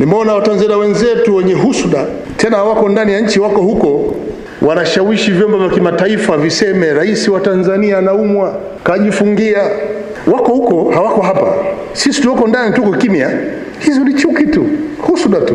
Nimeona Watanzania wenzetu wenye husuda, tena wako ndani ya nchi, wako huko, wanashawishi vyombo vya kimataifa viseme rais wa Tanzania anaumwa, kajifungia. Wako huko, hawako hapa. Sisi tuko ndani tuko kimya. Hizo ni chuki tu, husuda tu.